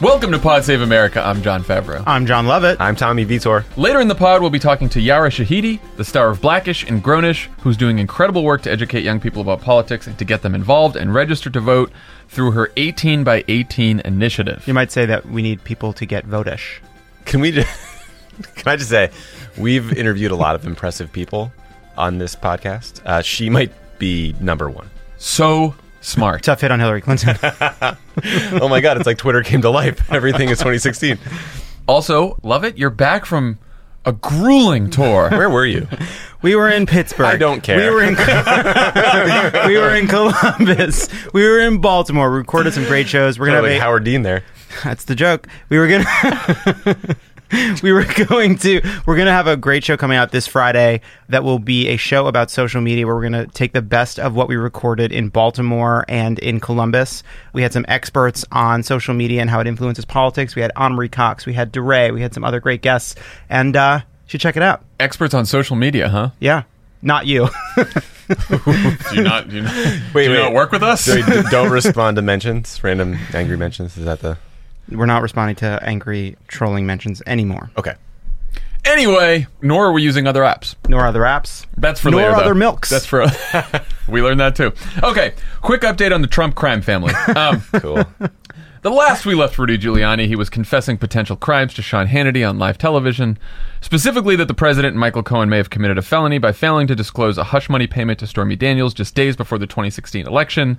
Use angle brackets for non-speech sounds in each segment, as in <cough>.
Welcome to Pod Save America. I'm Jon Favreau. I'm Jon Lovett. I'm Tommy Vietor. Later in the pod, we'll be talking to Yara Shahidi, the star of Blackish and Grownish, who's doing incredible work to educate young people about politics and to get them involved and register to vote through her 18 by 18 initiative. You might say that we need people to get votish. Can we just, <laughs> can I just say, we've interviewed a lot of impressive people on this podcast. Uh, she might be number one. So smart. Tough hit on Hillary Clinton. <laughs> <laughs> Oh my God, it's like Twitter came to life. <laughs> Everything is 2016. Also, love it. You're back from a grueling tour. Where were you? we were in Pittsburgh. I don't care. We were in we were in Columbus. We were in Baltimore. We recorded some great shows. We're gonna like have a, Howard Dean there. That's the joke. We were gonna <laughs> we were going to we're gonna have a great show coming out this Friday that will be a show about social media where we're gonna take the best of what we recorded in Baltimore and in Columbus. We had some experts on social media and how it influences politics. We had Ana Marie Cox, we had DeRay, we had some other great guests, and uh, you should check it out. Experts on social media, huh? Yeah, not you. <laughs> Do you not, do you not, Wait, do you wait. not work with us? So d- don't respond to mentions, random angry mentions. Is that the. We're not responding to angry trolling mentions anymore, Okay. Anyway, nor are we using other apps. nor other apps. That's for Nor later. though. other milks. That's for. <laughs> we learned that too. Okay, quick update on the Trump crime family. Um, <laughs> Cool. The last we left Rudy Giuliani, he was confessing potential crimes to Sean Hannity on live television, specifically that the president and Michael Cohen may have committed a felony by failing to disclose a hush money payment to Stormy Daniels just days before the 2016 election.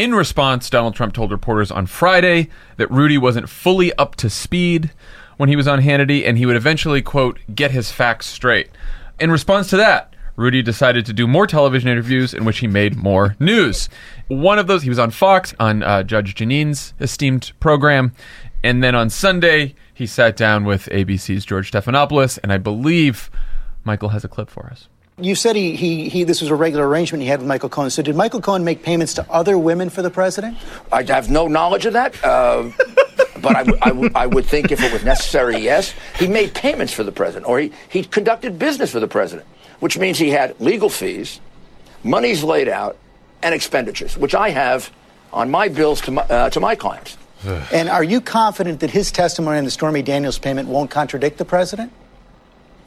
In response, Donald Trump told reporters on Friday that Rudy wasn't fully up to speed when he was on Hannity and he would eventually, quote, get his facts straight. In response to that, Rudy decided to do more television interviews in which he made more news. One of those, he was on Fox on uh, Judge Jeanine's esteemed program. And then on Sunday, he sat down with ABC's George Stephanopoulos. And I believe Michael has a clip for us. You said he, he, he this was a regular arrangement he had with Michael Cohen. So did Michael Cohen make payments to other women for the president? I have no knowledge of that, uh, but I, w- I w- I would think if it was necessary, yes. He made payments for the president, or he, he conducted business for the president, which means he had legal fees, monies laid out, and expenditures, which I have on my bills to my, uh, to my clients. And are you confident that his testimony on the Stormy Daniels payment won't contradict the president?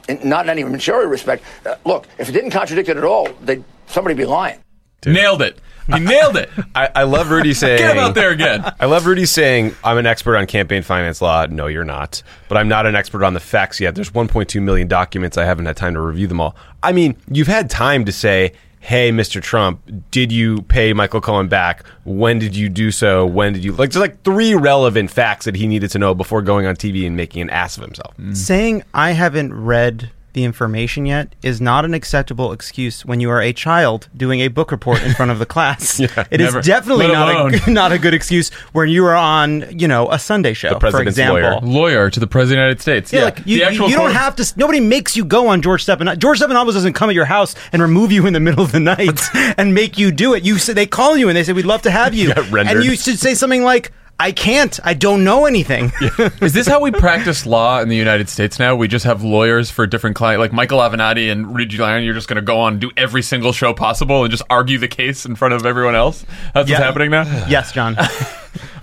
In, not in any material respect. Uh, look, if it didn't contradict it at all, they'd, somebody be lying. Nailed it. He nailed it. <laughs> I, I love Rudy saying. Get him out there again. I love Rudy saying, I'm an expert on campaign finance law. No, you're not. But I'm not an expert on the facts yet. There's 1.2 million documents. I haven't had time to review them all. I mean, you've had time to say, hey, Mr. Trump, did you pay Michael Cohen back? When did you do so? When did you. Like, there's like three relevant facts that he needed to know before going on TV and making an ass of himself. Saying I haven't read the information yet is not an acceptable excuse when you are a child doing a book report in front of the class. <laughs> It is never- definitely not a, <laughs> not a good excuse when you are on, you know, a Sunday show, for example. lawyer. Lawyer to the President of the United States. Yeah, Yeah, like you, the actual you don't have to. Nobody makes you go on George Stephanopoulos. George Stephanopoulos doesn't come at your house and remove you in the middle of the night <laughs> and make you do it. You say they call you and they say we'd love to have you, got and you should say something like, "I can't. I don't know anything." <laughs> Is this how we practice law in the United States now? We just have lawyers for different clients, like Michael Avenatti and Rudy Giuliani. You're just going to go on and do every single show possible and just argue the case in front of everyone else. That's Yeah. what's happening now. <sighs> yes, John. <laughs>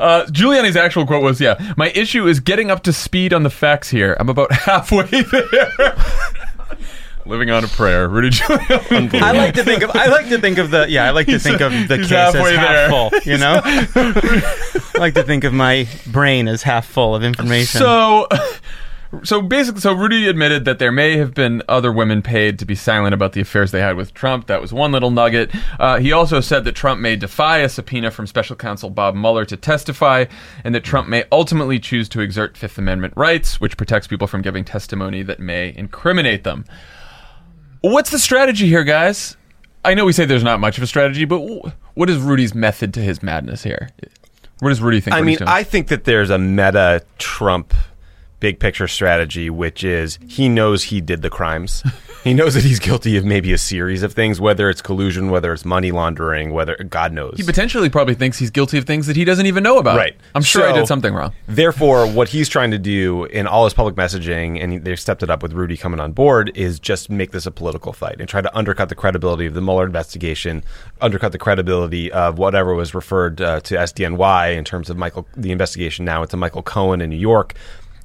Uh, Giuliani's actual quote was, "Yeah, my issue is getting up to speed on the facts here. I'm about <laughs> halfway there." Living on a prayer, Rudy <laughs> Giuliani. I like to think of I like to think of the yeah I like to think of the he's case as halfway half there. full. You know, <laughs> I like to think of my brain as half full of information. So, <laughs> so basically, so Rudy admitted that there may have been other women paid to be silent about the affairs they had with Trump. That was one little nugget. Uh, he also said that Trump may defy a subpoena from special counsel Bob Mueller to testify, and that Trump may ultimately choose to exert Fifth Amendment rights, which protects people from giving testimony that may incriminate them. What's the strategy here, guys? I know we say there's not much of a strategy, but what is Rudy's method to his madness here? What does Rudy think? I Rudy's mean, doing? I think that there's a meta Trump big picture strategy, which is he knows he did the crimes. <laughs> he knows that he's guilty of maybe a series of things, whether it's collusion, whether it's money laundering, whether God knows. he potentially probably thinks he's guilty of things that he doesn't even know about. Right. I'm sure I did something wrong. Therefore, what he's trying to do in all his public messaging, and they've stepped it up with Rudy coming on board, is just make this a political fight and try to undercut the credibility of the Mueller investigation, undercut the credibility of whatever was referred uh, to SDNY in terms of Michael, the investigation now into Michael Cohen in New York.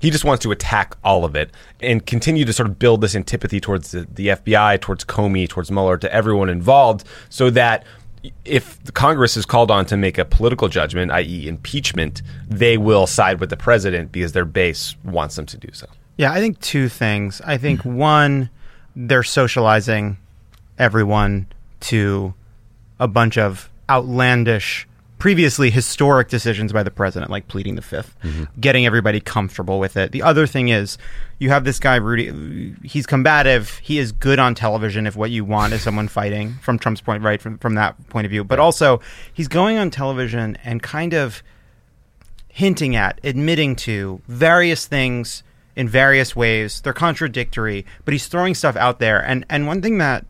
He just wants to attack all of it and continue to sort of build this antipathy towards the, the FBI, towards Comey, towards Mueller, to everyone involved, so that if the Congress is called on to make a political judgment, i.e., impeachment, they will side with the president because their base wants them to do so. Yeah, I think two things. I think one, they're socializing everyone to a bunch of outlandish, previously historic decisions by the president, like pleading the 5th mm-hmm. getting everybody comfortable with it. The other thing is, you have this guy, Rudy, he's combative. He is good on television if what you want is someone fighting, from Trump's point, right, from, from that point of view. But also, he's going on television and kind of hinting at, admitting to various things in various ways. They're contradictory, but he's throwing stuff out there. And and one thing that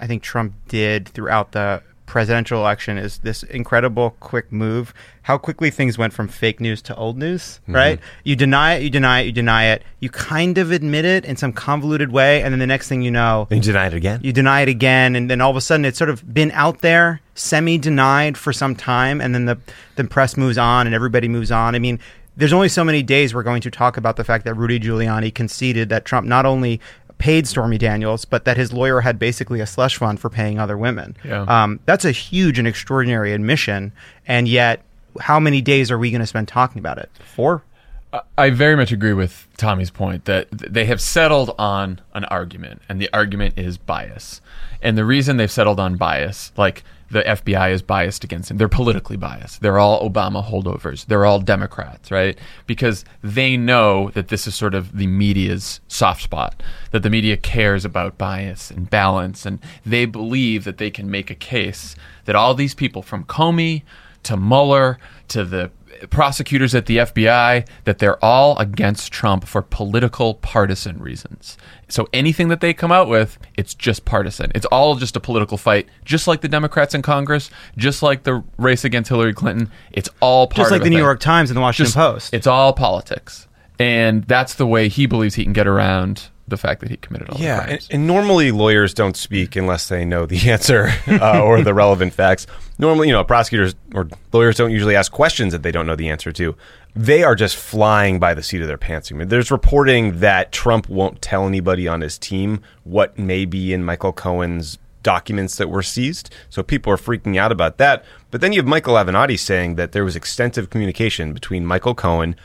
I think Trump did throughout the presidential election is this incredible quick move. How quickly things went from fake news to old news, mm-hmm. right? You deny it, you deny it, you deny it. You kind of admit it in some convoluted way, and then the next thing you know, And you deny it again? you deny it again, and then all of a sudden it's sort of been out there, semi-denied for some time, and then the the press moves on and everybody moves on. I mean, there's only so many days we're going to talk about the fact that Rudy Giuliani conceded that Trump not only paid Stormy Daniels, but that his lawyer had basically a slush fund for paying other women. Yeah. Um, that's a huge and extraordinary admission, and yet, how many days are we going to spend talking about it? Four. I very much agree with Tommy's point that they have settled on an argument, and the argument is bias. And the reason they've settled on bias, like the FBI is biased against him, they're politically biased. They're all Obama holdovers. They're all Democrats, right? Because they know that this is sort of the media's soft spot, that the media cares about bias and balance, and they believe that they can make a case that all these people from Comey to Mueller to the prosecutors at the FBI that they're all against Trump for political partisan reasons. So anything that they come out with, it's just partisan. It's all just a political fight, just like the Democrats in Congress, just like the race against Hillary Clinton. It's all part Just like the New thing. York Times and the Washington Just- Post. It's all politics. And that's the way he believes he can get around the fact that he committed all the Yeah, and, and normally lawyers don't speak unless they know the <laughs> answer uh, or the relevant facts. Normally, you know, prosecutors or lawyers don't usually ask questions that they don't know the answer to. They are just flying by the seat of their pants. I mean, there's reporting that Trump won't tell anybody on his team what may be in Michael Cohen's documents that were seized. So people are freaking out about that. But then you have Michael Avenatti saying that there was extensive communication between Michael Cohen and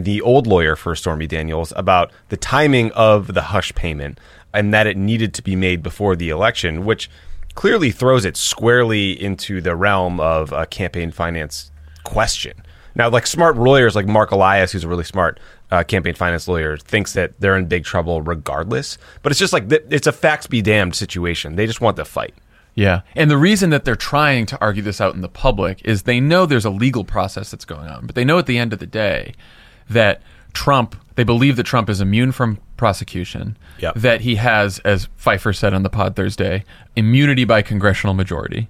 the old lawyer for Stormy Daniels about the timing of the hush payment and that it needed to be made before the election, which clearly throws it squarely into the realm of a campaign finance question. Now, like smart lawyers like Marc Elias, who's a really smart uh, campaign finance lawyer, thinks that they're in big trouble regardless. But it's just like th- it's a facts be damned situation. They just want the fight. Yeah. And the reason that they're trying to argue this out in the public is they know there's a legal process that's going on, but they know at the end of the day that Trump, they believe that Trump is immune from prosecution, Yep. that he has, as Pfeiffer said on the pod Thursday, immunity by congressional majority.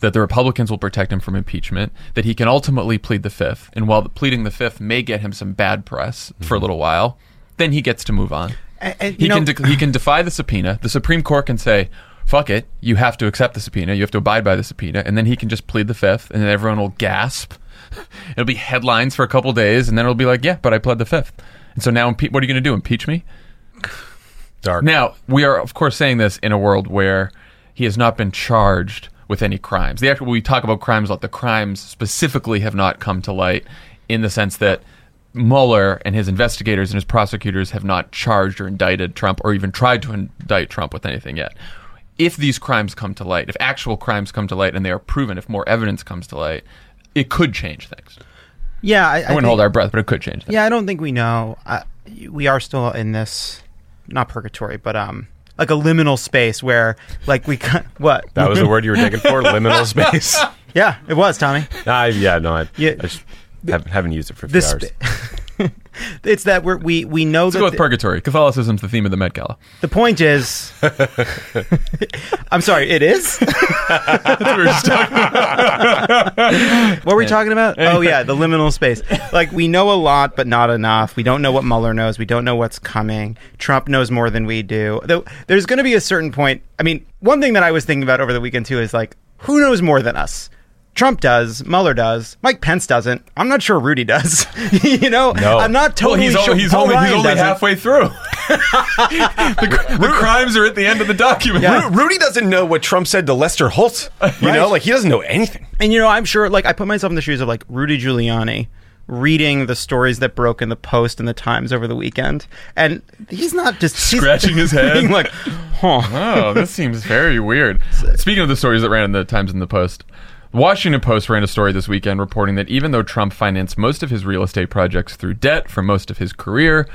That the Republicans will protect him from impeachment, that he can ultimately plead the fifth. And while pleading the fifth may get him some bad press for a mm-hmm. little while, then he gets to move on. And- and, He you can de- he can defy the subpoena. The Supreme Court can say, "Fuck it, you have to accept the subpoena. You have to abide by the subpoena," and then he can just plead the fifth, and then everyone will gasp. <laughs> It'll be headlines for a couple days, and then it'll be like, "Yeah, but I pled the fifth. And so now, impe- what are you going to do? Impeach me? <sighs> Dark. Now, we are, of course, saying this in a world where he has not been charged with any crimes. The actual, we talk about crimes, like the crimes specifically have not come to light in the sense that Mueller and his investigators and his prosecutors have not charged or indicted Trump or even tried to indict Trump with anything yet. If these crimes come to light, if actual crimes come to light and they are proven, if more evidence comes to light, it could change things. yeah, I, I wouldn't hold our breath, but it could change things. Yeah, I don't think we know. Uh, we are still in this, not purgatory, but um, like a liminal space where like we cut <laughs> what That was the word you were digging for, <laughs> liminal space. yeah it was Tommy I, yeah, no, I, Yeah. I just haven't, haven't used it for a few this hours. <laughs> <laughs> it's that we're, we we know Let's that go with the- purgatory. Catholicism's the theme of the Met Gala. the point is <laughs> I'm sorry it is <laughs> That's what we were just talking What were we talking about? Oh yeah, the liminal space. Like we know a lot, but not enough. We don't know what Mueller knows. We don't know what's coming. Trump knows more than we do. Though there's going to be a certain point. I mean, one thing that I was thinking about over the weekend too is like, who knows more than us? Trump does, Mueller does, Mike Pence doesn't. I'm not sure Rudy does. <laughs> you know, No. I'm not Well, totally he's, sure. only, he's Paul only, he's only doesn't. halfway through. <laughs> <laughs> the, the crimes are at the end of the document. Yeah. Ru- Rudy doesn't know what Trump said to Lester Holt. You know, like he doesn't know anything. And you know, I'm sure. Like, I put myself in the shoes of like Rudy Giuliani reading the stories that broke in the Post and the Times over the weekend, and he's not just he's Scratching his head. being like, huh. Oh, this seems very weird. Speaking of the stories that ran in the Times and the Post, the Washington Post ran a story this weekend reporting that even though Trump financed most of his real estate projects through debt for most of his career,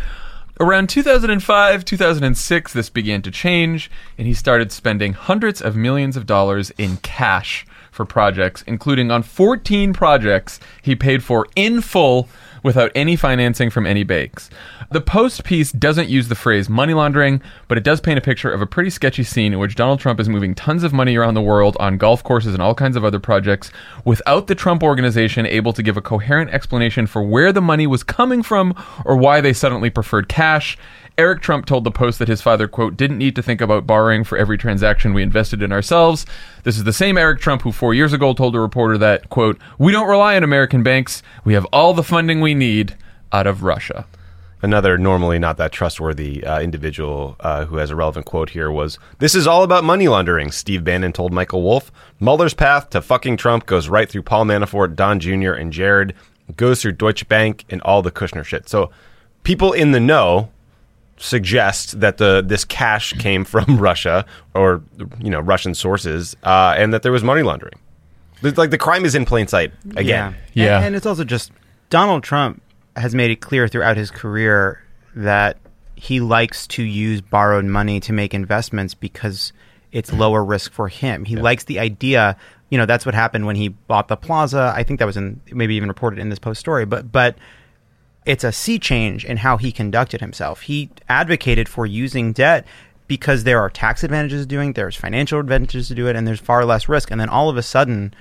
around 2005, 2006, this began to change, and he started spending hundreds of millions of dollars in cash for projects, including on 14 projects he paid for in full without any financing from any banks. The Post piece doesn't use the phrase money laundering, but it does paint a picture of a pretty sketchy scene in which Donald Trump is moving tons of money around the world on golf courses and all kinds of other projects without the Trump organization able to give a coherent explanation for where the money was coming from or why they suddenly preferred cash. Eric Trump told the Post that his father, quote, didn't need to think about borrowing for every transaction we invested in ourselves. This is the same Eric Trump who four years ago told a reporter that, quote, we don't rely on American banks. We have all the funding we need out of Russia. Another normally not that trustworthy uh, individual uh, who has a relevant quote here was This is all about money laundering, Steve Bannon told Michael Wolff. Mueller's path to fucking Trump goes right through Paul Manafort, Don Jr., and Jared, goes through Deutsche Bank and all the Kushner shit. So people in the know suggest that the this cash came from <laughs> Russia or you know Russian sources uh, and that there was money laundering. It's like the crime is in plain sight again. Yeah. Yeah. And, and it's also just Donald Trump has made it clear throughout his career that he likes to use borrowed money to make investments because it's lower risk for him. He likes the idea, you know, that's what happened when he bought the plaza. I think that was in maybe even reported in this post story, but but it's a sea change in how he conducted himself. He advocated for using debt because there are tax advantages to doing it, there's financial advantages to do it, and there's far less risk. And then all of a sudden,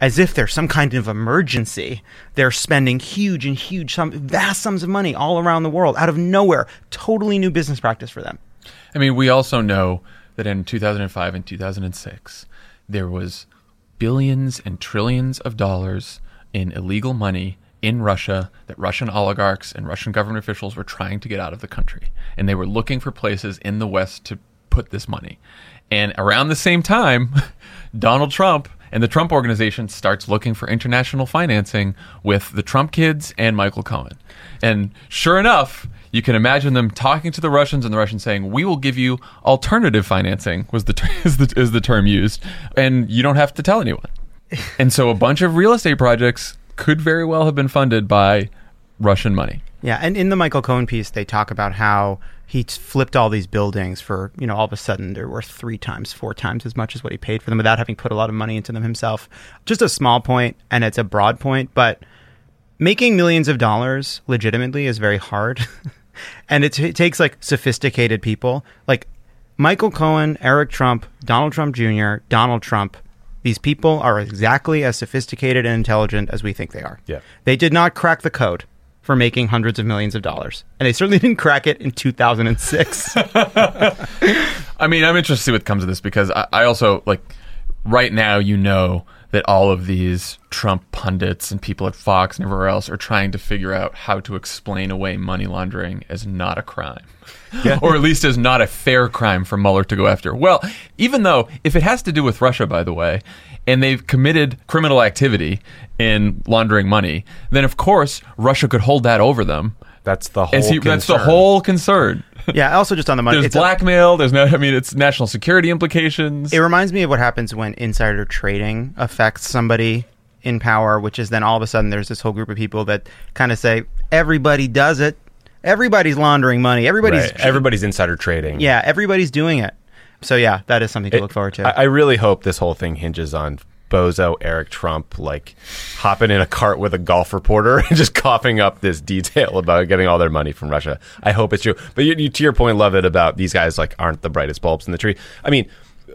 as if there's some kind of emergency, they're spending huge and huge sum, vast sums of money all around the world out of nowhere. Totally new business practice for them. I mean, we also know that in 2005 and 2006, there was billions and trillions of dollars in illegal money in Russia that Russian oligarchs and Russian government officials were trying to get out of the country. And they were looking for places in the West to put this money. And around the same time, <laughs> Donald Trump and the Trump organization starts looking for international financing with the Trump kids and Michael Cohen. And sure enough, you can imagine them talking to the Russians and the Russians saying, "We will give you alternative financing." Was the ter- <laughs> is the is the term used, and you don't have to tell anyone. and so, a bunch of real estate projects could very well have been funded by Russian money. Yeah, and in the Michael Cohen piece, they talk about how he flipped all these buildings for, you know, all of a sudden they're worth three times, four times as much as what he paid for them without having put a lot of money into them himself. Just a small point, and it's a broad point, but making millions of dollars legitimately is very hard. <laughs> and it, t- it takes like sophisticated people like Michael Cohen, Eric Trump, Donald Trump Jr., Donald Trump. These people are exactly as sophisticated and intelligent as we think they are. Yeah. They did not crack the code for making hundreds of millions of dollars. And they certainly <laughs> didn't crack it in 2006. <laughs> I mean, I'm interested to see what comes of this because I, I also like right now. You know that all of these Trump pundits and people at Fox and everywhere else are trying to figure out how to explain away money laundering as not a crime, <laughs> or at least is not a fair crime for Mueller to go after. Well, even though if it has to do with Russia, by the way, and they've committed criminal activity in laundering money, then of course Russia could hold that over them. That's the whole. As he, that's the concern. whole concern. yeah, also just on the money. There's it's a- blackmail. There's no. I mean, it's national security implications. It reminds me of what happens when insider trading affects somebody in power, which is then all of a sudden there's this whole group of people that kind of say everybody does it. Everybody's laundering money. Everybody's Right. Everybody's insider trading. yeah, everybody's doing it. So yeah, that is something to look forward to. I, I really hope this whole thing hinges on bozo Eric Trump like hopping in a cart with a golf reporter <laughs> and just coughing up this detail about getting all their money from Russia. I hope it's true. But you, you, to your point, love it about these guys like aren't the brightest bulbs in the tree. I mean,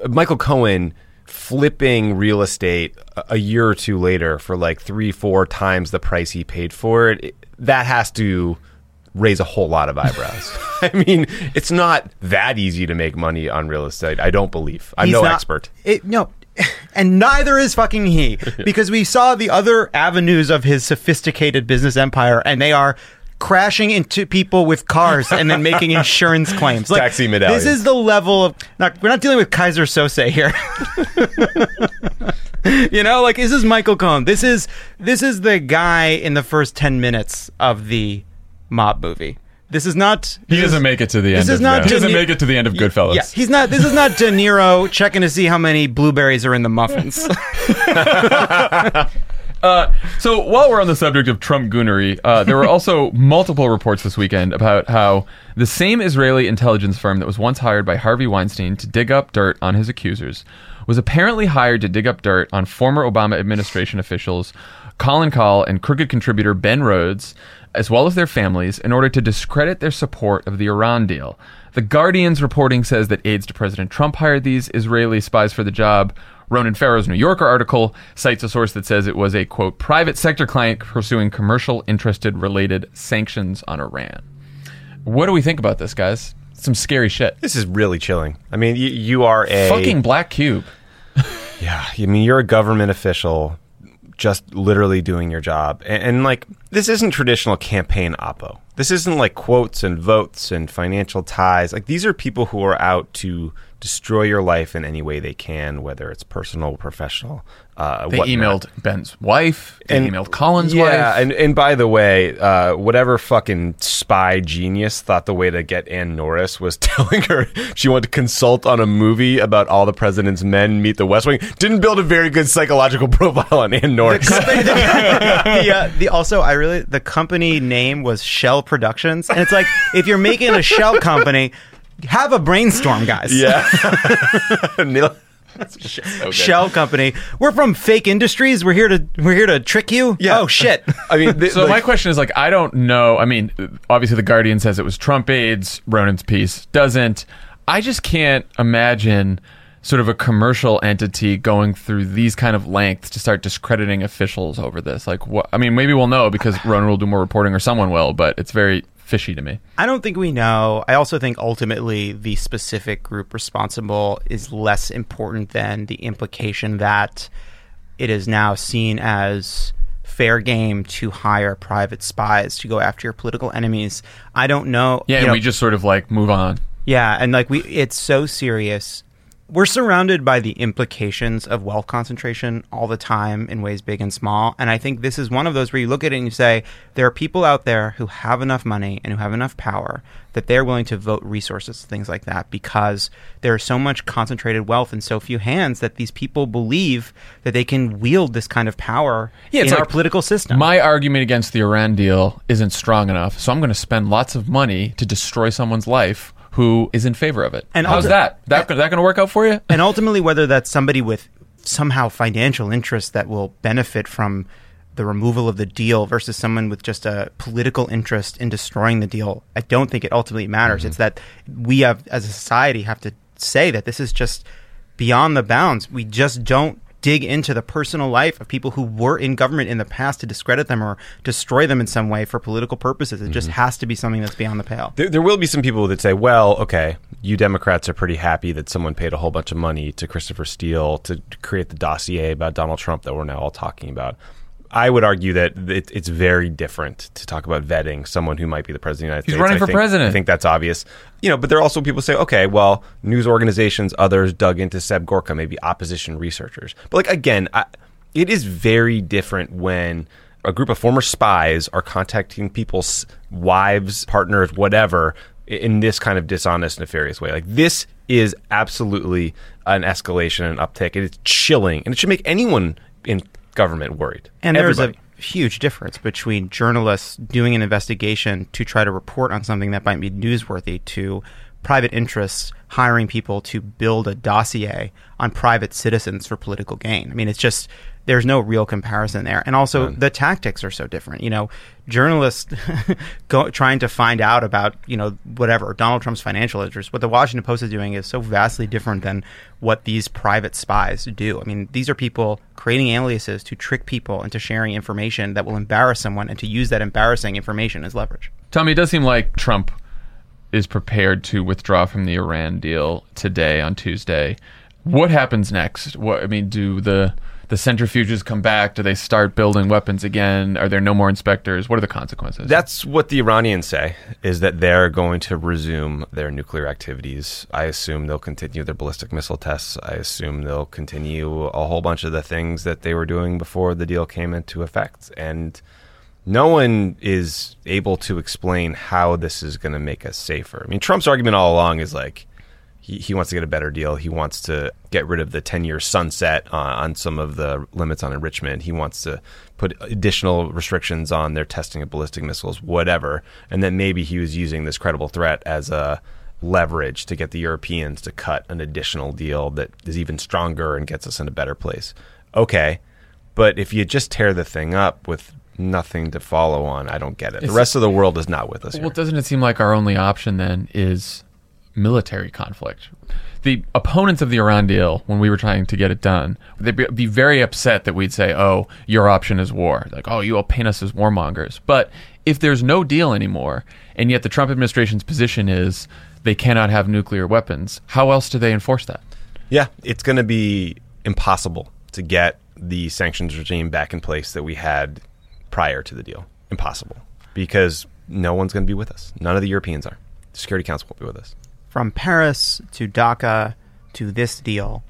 Michael Cohen flipping real estate a, a year or two later for like three, four times the price he paid for it. it that has to raise a whole lot of eyebrows. <laughs> <laughs> I mean, it's not that easy to make money on real estate. I don't believe. I'm He's no not- expert. It, no, <laughs> and neither is fucking he, because we saw the other avenues of his sophisticated business empire, and they are crashing into people with cars and then making insurance claims. Like, Taxi medallions. This is the level of. Not, we're not dealing with Keyser Söze here. you know, like this is Michael Cohen. This is this is the guy in the first ten minutes of the mob movie. This is not. He doesn't make it to the end. this is of, not he doesn't make it to the end of Goodfellas. Yeah, he's not. This is not De Niro <laughs> checking to see how many blueberries are in the muffins. <laughs> <laughs> Uh, so while we're on the subject of Trump goonery, uh, there were also multiple reports this weekend about how the same Israeli intelligence firm that was once hired by Harvey Weinstein to dig up dirt on his accusers was apparently hired to dig up dirt on former Obama administration officials Colin Kahl and crooked contributor Ben Rhodes, as well as their families, in order to discredit their support of the Iran deal. The Guardian's reporting says that aides to President Trump hired these Israeli spies for the job. Ronan Farrow's New Yorker article cites a source that says it was a quote private sector client pursuing commercial interested related sanctions on Iran. What do we think about this, guys? Some scary shit. This is really chilling. I mean, you, you are a Fucking black cube. <laughs> Yeah, I mean, you're a government official, just literally doing your job, and, and like this isn't traditional campaign oppo. This isn't like quotes and votes and financial ties. Like these are people who are out to destroy your life in any way they can, whether it's personal, professional. Uh, They whatnot. emailed Ben's wife. They emailed Colin's yeah, wife. and and by the way, uh, whatever fucking spy genius thought the way to get Ann Norris was <laughs> telling her she wanted to consult on a movie about all the president's men meet the West Wing didn't build a very good psychological <laughs> profile on Ann Norris. <laughs> the, uh, the also I really the company name was Shell Productions, and it's like if you're making a shell company, have a brainstorm, guys. yeah, <laughs> Neil- Shell company. We're from fake industries. We're here to we're here to trick you. Yeah. Oh shit. I mean, th- So like- my question is like I don't know. I mean, obviously the Guardian says it was Trump aides. Ronan's piece doesn't. I just can't imagine sort of a commercial entity going through these kind of lengths to start discrediting officials over this. Like what? I mean, maybe we'll know because Ronan will do more reporting or someone will, but it's very fishy to me. I don't think we know. I also think ultimately the specific group responsible is less important than the implication that it is now seen as fair game to hire private spies to go after your political enemies. I don't know. Yeah, you know, we just sort of like move on. Yeah, and like we it's so serious. We're surrounded by the implications of wealth concentration all the time in ways big and small. And I think this is one of those where you look at it and you say, there are people out there who have enough money and who have enough power that they're willing to vote resources, things like that, because there is so much concentrated wealth in so few hands that these people believe that they can wield this kind of power in our political system. My argument against the Iran deal isn't strong enough, so I'm going to spend lots of money to destroy someone's life who is in favor of it. And how's ulti- that? That that going to work out for you? and ultimately whether that's somebody with somehow financial interest that will benefit from the removal of the deal versus someone with just a political interest in destroying the deal i don't think it ultimately matters mm-hmm. it's that we have as a society have to say that this is just beyond the bounds we just don't dig into the personal life of people who were in government in the past to discredit them or destroy them in some way for political purposes. It just mm-hmm. has to be something that's beyond the pale. There, there will be some people that say, well, okay, you Democrats are pretty happy that someone paid a whole bunch of money to Christopher Steele to create the dossier about Donald Trump that we're now all talking about. I would argue that it, it's very different to talk about vetting someone who might be the president of the He's United States. running I for think- president. I think that's obvious. You know, but there are also people who say, okay, well, news organizations, others dug into Seb Gorka, maybe opposition researchers. But like again, I, it is very different when a group of former spies are contacting people's wives, partners, whatever, in this kind of dishonest, nefarious way. Like this is absolutely an escalation, an uptick. It is chilling, and it should make anyone in government worried. And there's Everybody. a huge difference between journalists doing an investigation to try to report on something that might be newsworthy to private interests hiring people to build a dossier on private citizens for political gain. I mean, it's just there's no real comparison there. And also the tactics are so different. You know, journalists <laughs> go, trying to find out about, you know, whatever, Donald Trump's financial interests, what the Washington Post is doing is so vastly different than what these private spies do. I mean, these are people creating aliases to trick people into sharing information that will embarrass someone and to use that embarrassing information as leverage. Tommy, it does seem like Trump is prepared to withdraw from the Iran deal today on Tuesday. What happens next? What I mean, do the the centrifuges come back? Do they start building weapons again? Are there no more inspectors? What are the consequences? That's what the Iranians say is that they're going to resume their nuclear activities. I assume they'll continue their ballistic missile tests. I assume they'll continue a whole bunch of the things that they were doing before the deal came into effect. And no one is able to explain how this is going to make us safer. I mean, Trump's argument all along is like he, he wants to get a better deal. He wants to get rid of the 10 year sunset uh, on some of the limits on enrichment. He wants to put additional restrictions on their testing of ballistic missiles, whatever. And then maybe he was using this credible threat as a leverage to get the Europeans to cut an additional deal that is even stronger and gets us in a better place. Okay. But if you just tear the thing up with nothing to follow on, I don't get it. The It's- rest of the world is not with us Well, here. doesn't it seem like our only option then is military conflict? The opponents of the Iran deal, when we were trying to get it done, they'd be, be very upset that we'd say, "Oh, your option is war." Like, "Oh, you all paint us as warmongers." But if there's no deal anymore, and yet the Trump administration's position is they cannot have nuclear weapons, how else do they enforce that? Yeah, it's going to be impossible to get the sanctions regime back in place that we had prior to the deal. Impossible. Because no one's going to be with us. None of the Europeans are. The Security Council won't be with us. From Paris to DACA to this deal,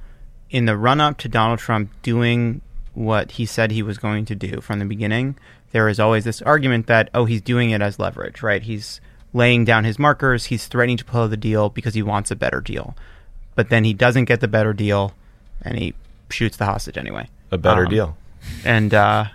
in the run up to Donald Trump doing what he said he was going to do from the beginning, there is always this argument that, oh, he's doing it as leverage, right? He's laying down his markers, he's threatening to pull the deal because he wants a better deal. But then he doesn't get the better deal and he shoots the hostage anyway. A better Um, deal. And uh,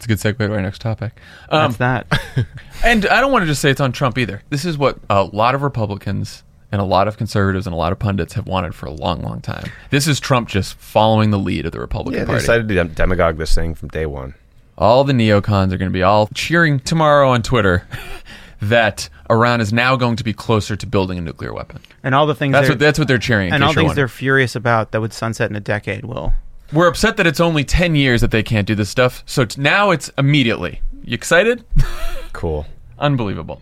It's a good segue to our next topic. Um, that's that. <laughs> And I don't want to just say it's on Trump either. This is what a lot of Republicans and a lot of conservatives and a lot of pundits have wanted for a long, long time. This is Trump just following the lead of the Republican Yeah, they Party. decided to dem- demagogue this thing from day one. all the neocons are going to be all cheering tomorrow on Twitter <laughs> that Iran is now going to be closer to building a nuclear weapon. And all the things That's what that's what they're cheering. and all you're things they're furious about that would sunset in a decade will. We're upset that it's only ten years that they can't do this stuff. So t- now it's immediately. You excited? <laughs> Cool. Unbelievable.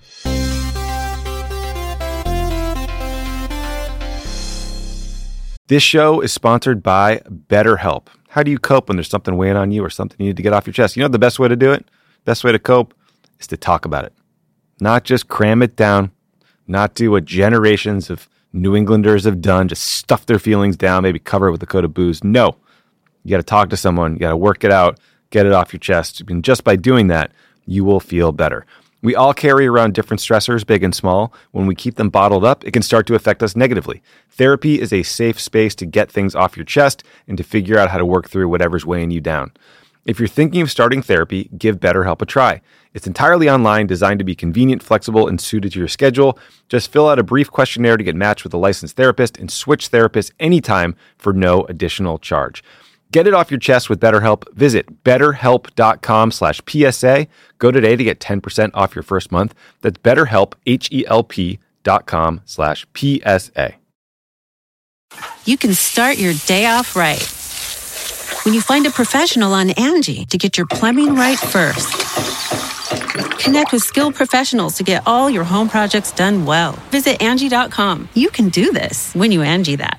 This show is sponsored by BetterHelp. How do you cope when there's something weighing on you or something you need to get off your chest? You know the best way to do it? Best way to cope is to talk about it. Not just cram it down, not do what generations of New Englanders have done, just stuff their feelings down, maybe cover it with a coat of booze. No. You got to talk to someone, you got to work it out, get it off your chest. And just by doing that, you will feel better. We all carry around different stressors, big and small. When we keep them bottled up, it can start to affect us negatively. Therapy is a safe space to get things off your chest and to figure out how to work through whatever's weighing you down. If you're thinking of starting therapy, give BetterHelp a try. It's entirely online, designed to be convenient, flexible, and suited to your schedule. Just fill out a brief questionnaire to get matched with a licensed therapist and switch therapists anytime for no additional charge. Get it off your chest with BetterHelp. Visit betterhelp.com slash PSA. Go today to get 10% off your first month. That's betterhelp, H-E-L-P dot com slash PSA. you can start your day off right. When you find a professional on Angie to get your plumbing right first. Connect with skilled professionals to get all your home projects done well. Visit Angie.com. You can do this when you Angie that.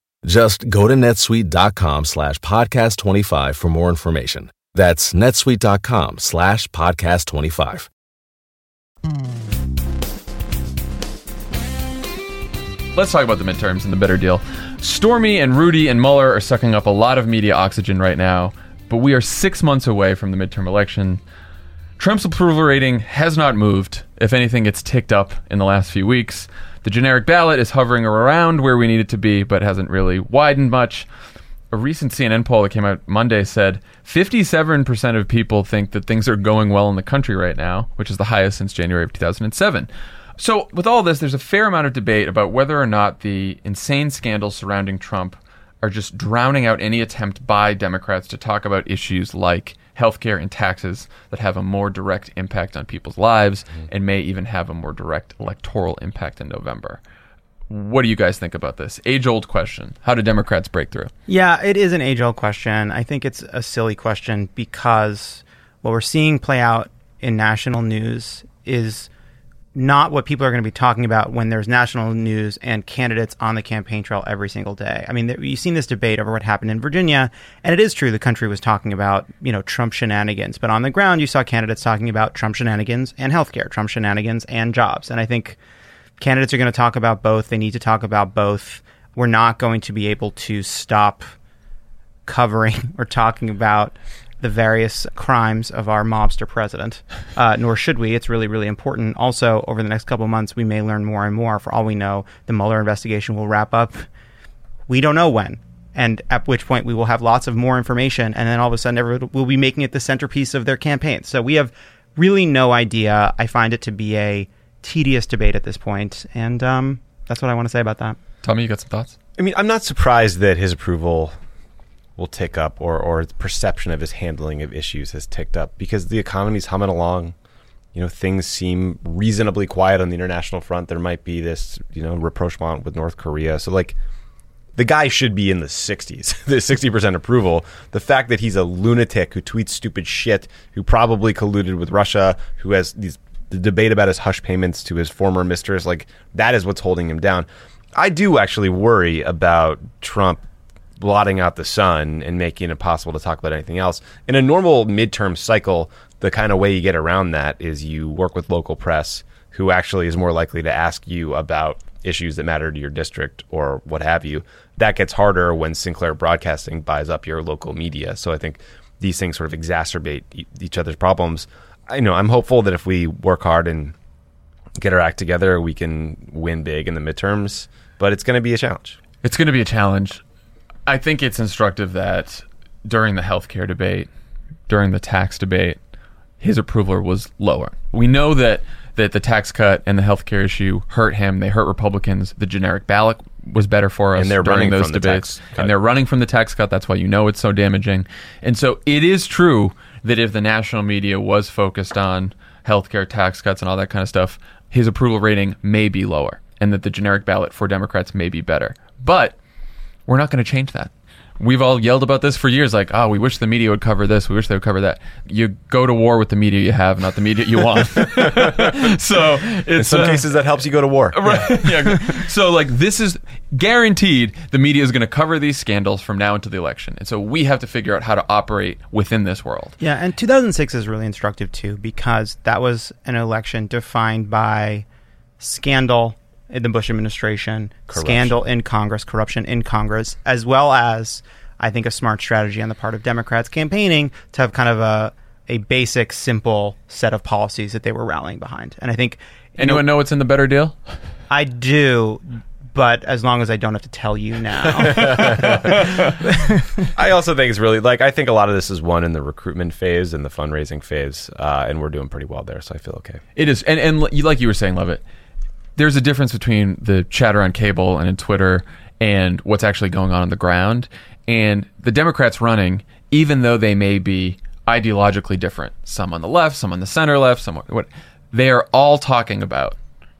Just go to netsuite.com slash podcast 25 for more information. That's netsuite.com slash podcast 25. Let's talk about the midterms and the better deal. Stormy and Rudy and Mueller are sucking up a lot of media oxygen right now, but we are six months away from the midterm election. Trump's approval rating has not moved. If anything, it's ticked up in the last few weeks. The generic ballot is hovering around where we need it to be, but hasn't really widened much. A recent CNN poll that came out Monday said 57% of people think that things are going well in the country right now, which is the highest since January of 2007. So, with all this, there's a fair amount of debate about whether or not the insane scandal surrounding Trump are just drowning out any attempt by Democrats to talk about issues like healthcare and taxes that have a more direct impact on people's lives mm-hmm. and may even have a more direct electoral impact in November. What do you guys think about this? Age old question. How do Democrats break through? Yeah, it is an age old question. I think it's a silly question because what we're seeing play out in national news is not what people are going to be talking about when there's national news and candidates on the campaign trail every single day. I mean, you've seen this debate over what happened in Virginia, and it is true the country was talking about, you know, Trump shenanigans, but on the ground you saw candidates talking about Trump shenanigans and healthcare, Trump shenanigans and jobs. And I think candidates are going to talk about both. They need to talk about both. We're not going to be able to stop covering <laughs> or talking about the various crimes of our mobster president, uh, nor should we. It's really, really important. Also, over the next couple of months, we may learn more and more. For all we know, the Mueller investigation will wrap up. We don't know when. And at which point we will have lots of more information, and then all of a sudden everyone will be making it the centerpiece of their campaign. So we have really no idea. I find it to be a tedious debate at this point, and um, that's what I want to say about that. Tommy, you got some thoughts? I mean, I'm not surprised that his approval will tick up or or perception of his handling of issues has ticked up because the economy's humming along. You know, things seem reasonably quiet on the international front. There might be this, you know, rapprochement with North Korea. So like the guy should be in the 60s, <laughs> the 60% approval. The fact that he's a lunatic who tweets stupid shit, who probably colluded with Russia, who has these the debate about his hush payments to his former mistress, like that is what's holding him down. I do actually worry about Trump blotting out the sun and making it impossible to talk about anything else. In a normal midterm cycle, the kind of way you get around that is you work with local press who actually is more likely to ask you about issues that matter to your district or what have you. That gets harder when Sinclair Broadcasting buys up your local media. So I think these things sort of exacerbate each other's problems. I know I'm hopeful that if we work hard and get our act together, we can win big in the midterms, but it's going to be a challenge. It's going to be a challenge. I think it's instructive that during the healthcare debate, during the tax debate, his approval was lower. We know that that the tax cut and the healthcare issue hurt him. They hurt Republicans. The generic ballot was better for us and they're during running those from the debates. tax cut. and they're running from the tax cut. That's why you know it's so damaging. And so it is true that if the national media was focused on healthcare tax cuts and all that kind of stuff, his approval rating may be lower and that the generic ballot for Democrats may be better. But we're not going to change that. We've all yelled about this for years, like, oh, we wish the media would cover this, we wish they would cover that. You go to war with the media you have, not the media you want. <laughs> so it's In some uh, cases, that helps you go to war. Right. yeah. <laughs> So like this is guaranteed the media is going to cover these scandals from now until the election. And so we have to figure out how to operate within this world. Yeah, and 2006 is really instructive too because that was an election defined by scandal in the Bush administration, Corruption. scandal in Congress, corruption in Congress, as well as I think a smart strategy on the part of Democrats campaigning to have kind of a a basic, simple set of policies that they were rallying behind. And I think you Anyone know what's in the better deal? I do, but as long as I don't have to tell you now. <laughs> I also think it's really like I think a lot of this is one in the recruitment phase and the fundraising phase, uh, and we're doing pretty well there, so I feel okay. It is, and and like you were saying, Lovett. There's a difference between the chatter on cable and in Twitter and what's actually going on on the ground. And the Democrats running, even though they may be ideologically different, some on the left, some on the center left, some what, they are all talking about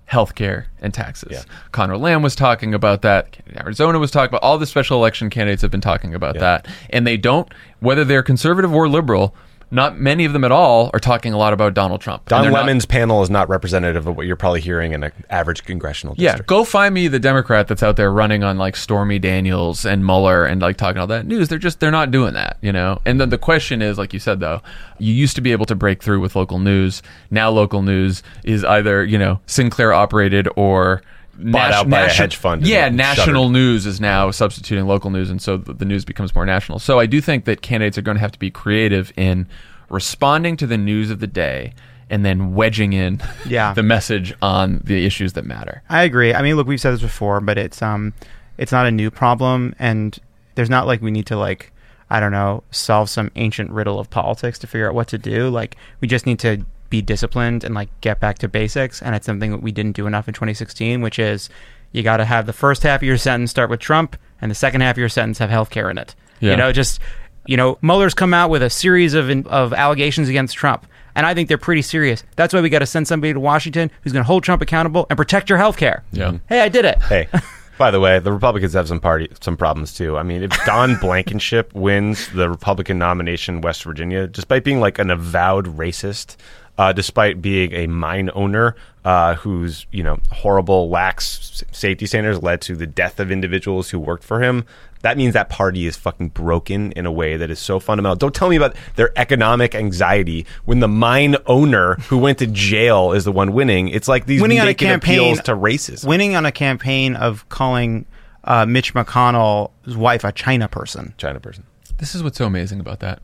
healthcare and taxes. Conor Lamb was talking about that. Arizona was talking about all the special election candidates have been talking about that, and they don't, whether they're conservative or liberal, not many of them at all are talking a lot about Donald Trump. Don they're not- Lemon's panel is not representative of what you're probably hearing in an average congressional district. Yeah, go find me the Democrat that's out there running on like Stormy Daniels and Mueller and like talking all that news. They're just they're not doing that, you know. And then the question is, like you said though, you used to be able to break through with local news. Now local news is either you know Sinclair operated or. Bought out by a hedge fund and Yeah, shuttered. national news is now substituting local news, and so the, the news becomes more national. So I do think that candidates are going to have to be creative in responding to the news of the day and then wedging in <laughs> Yeah. the message on the issues that matter. I agree. I mean, look, we've said this before, but it's um, it's not a new problem, and there's not like we need to like, I don't know, solve some ancient riddle of politics to figure out what to do. Like, we just need to be disciplined and like get back to basics, and it's something that we didn't do enough in 2016, which is you got to have the first half of your sentence start with Trump, and the second half of your sentence have healthcare in it. Yeah. You know, just you know, Mueller's come out with a series of of allegations against Trump. And I think they're pretty serious. That's why we got to send somebody to Washington who's going to hold Trump accountable and protect your health care. Yeah. Hey, I did it. Hey, <laughs> by the way, the Republicans have some party some problems too. I mean, if Don <laughs> Blankenship wins the Republican nomination in West Virginia, despite being like an avowed racist, uh, despite being a mine owner uh, whose you know horrible lax safety standards led to the death of individuals who worked for him. That means that party is fucking broken in a way that is so fundamental. Don't tell me about their economic anxiety when the mine owner who went to jail is the one winning. It's like these winning on a campaign appeals to racism. Winning on a campaign of calling uh, Mitch McConnell's wife a China person. China person. This is what's so amazing about that.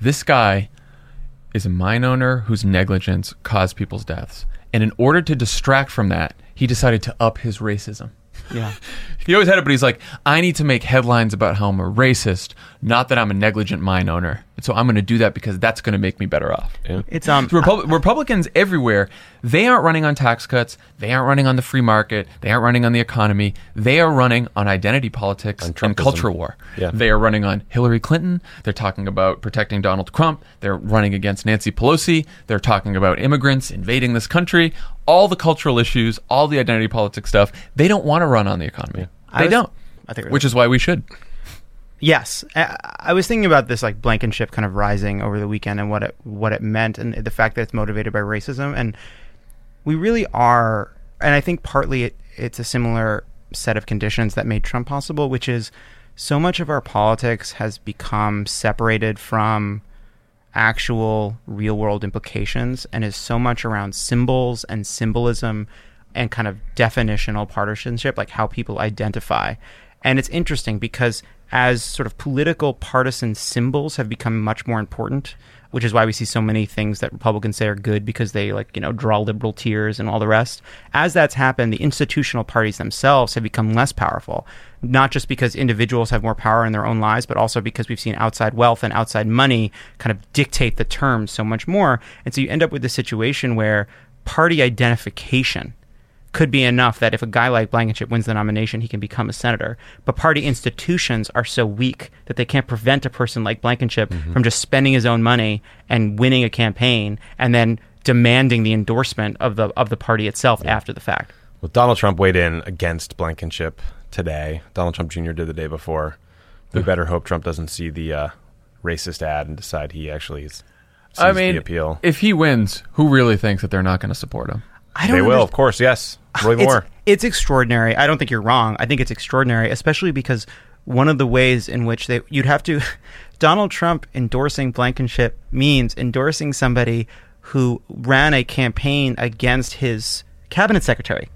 This guy is a mine owner whose negligence caused people's deaths. And in order to distract from that, he decided to up his racism. Yeah. <laughs> He always had it, but he's like, I need to make headlines about how I'm a racist, not that I'm a negligent mine owner. And so I'm going to do that because that's going to make me better off. It's um The Repub- Republicans everywhere, they aren't running on tax cuts. They aren't running on the free market. They aren't running on the economy. They are running on identity politics and Trumpism. culture war. Yeah. They are running on Hillary Clinton. They're talking about protecting Donald Trump. They're running against Nancy Pelosi. They're talking about immigrants invading this country. All the cultural issues, all the identity politics stuff. They don't want to run on the economy. I They was- don't. I think Which is why we should. Yes, I, I was thinking about this like Blankenship kind of rising over the weekend and what it what it meant and the fact that it's motivated by racism and we really are and I think partly it, it's a similar set of conditions that made Trump possible, which is so much of our politics has become separated from actual real world implications and is so much around symbols and symbolism and kind of definitional partisanship, like how people identify. And it's interesting because as sort of political partisan symbols have become much more important, which is why we see so many things that Republicans say are good because they like, you know, draw liberal tears and all the rest. As that's happened, the institutional parties themselves have become less powerful, not just because individuals have more power in their own lives, but also because we've seen outside wealth and outside money kind of dictate the terms so much more. And so you end up with a situation where party identification could be enough that if a guy like Blankenship wins the nomination, he can become a senator. But party institutions are so weak that they can't prevent a person like Blankenship from just spending his own money and winning a campaign and then demanding the endorsement of the of the party itself after the fact. Well, Donald Trump weighed in against Blankenship today. Donald Trump Jr. did the day before. We better hope Trump doesn't see the uh, racist ad and decide he actually is, sees I mean, the appeal. if he wins, who really thinks that they're not going to support him? I They will, of course. Yes, <laughs> Roy it's, Moore. It's extraordinary. I don't think you're wrong. I think it's extraordinary, especially because one of the ways in which they you'd have to <laughs> Donald Trump endorsing Blankenship means endorsing somebody who ran a campaign against his cabinet secretary.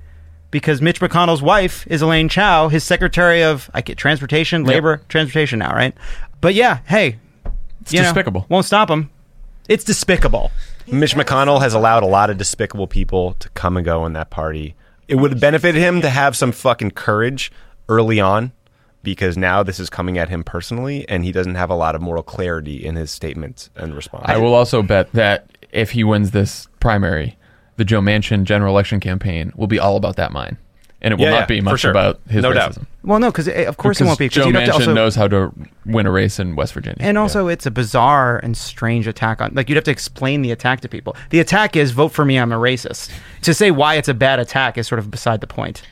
Because Mitch McConnell's wife is Elaine Chao, his secretary of I get transportation, labor, transportation now, right? But yeah, hey, It's you know, despicable. won't stop him. It's despicable. Mitch McConnell has allowed a lot of despicable people to come and go in that party. It would have benefited him to have some fucking courage early on because now this is coming at him personally and he doesn't have a lot of moral clarity in his statements and response. I will also bet that if he wins this primary, the Joe Manchin general election campaign will be all about that mine, and it will Yeah, not yeah, be much sure. about his No racism. doubt. Well, no, because of course it won't be. 'cause Joe you'd have to Manchin also- knows how to win a race in West Virginia. And also, it's a bizarre and strange attack on. Like, you'd have to explain the attack to people. The attack is vote for me, I'm a racist. To say why it's a bad attack is sort of beside the point.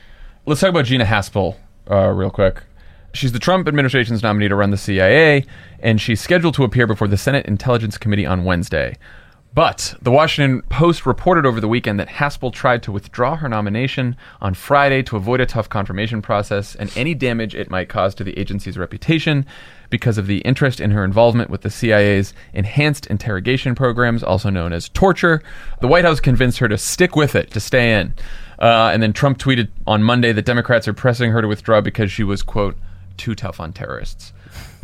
Let's talk about Gina Haspel uh, real quick. She's the Trump administration's nominee to run the CIA, and she's scheduled to appear before the Senate Intelligence Committee on Wednesday. But the Washington Post reported over the weekend that Haspel tried to withdraw her nomination on Friday to avoid a tough confirmation process and any damage it might cause to the agency's reputation because of the interest in her involvement with the CIA's enhanced interrogation programs, also known as torture. The White House convinced her to stick with it, to stay in. Uh, and then Trump tweeted on Monday that Democrats are pressing her to withdraw because she was, quote, too tough on terrorists.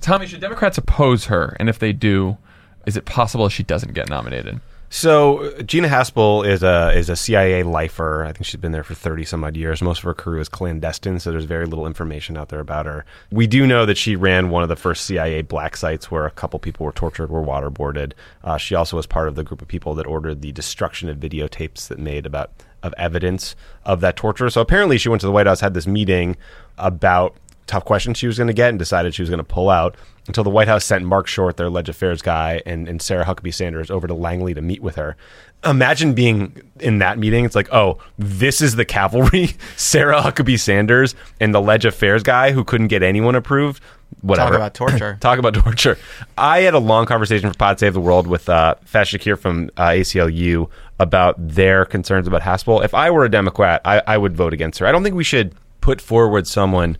Tommy, should Democrats oppose her? And if they do, is it possible she doesn't get nominated? So Gina Haspel is a is a CIA lifer. I think she's been there for thirty some odd years. Most of her career is clandestine, so there's very little information out there about her. We do know that she ran one of the first CIA black sites where a couple people were tortured, were waterboarded. Uh, she also was part of the group of people that ordered the destruction of videotapes that made about of evidence of that torture. So apparently, she went to the White House, had this meeting about tough questions she was going to get, and decided she was going to pull out until the White House sent Marc Short, their Ledge Affairs guy, and, and Sarah Huckabee Sanders over to Langley to meet with her. Imagine being in that meeting. It's like, oh, this is the cavalry, <laughs> Sarah Huckabee Sanders, and the Ledge Affairs guy who couldn't get anyone approved. Whatever. Talk about torture. <laughs> Talk about torture. I had a long conversation for Pod Save the World with uh, Faiz Shakir from uh, ACLU about their concerns about Haspel. If I were a Democrat, I, I would vote against her. I don't think we should put forward someone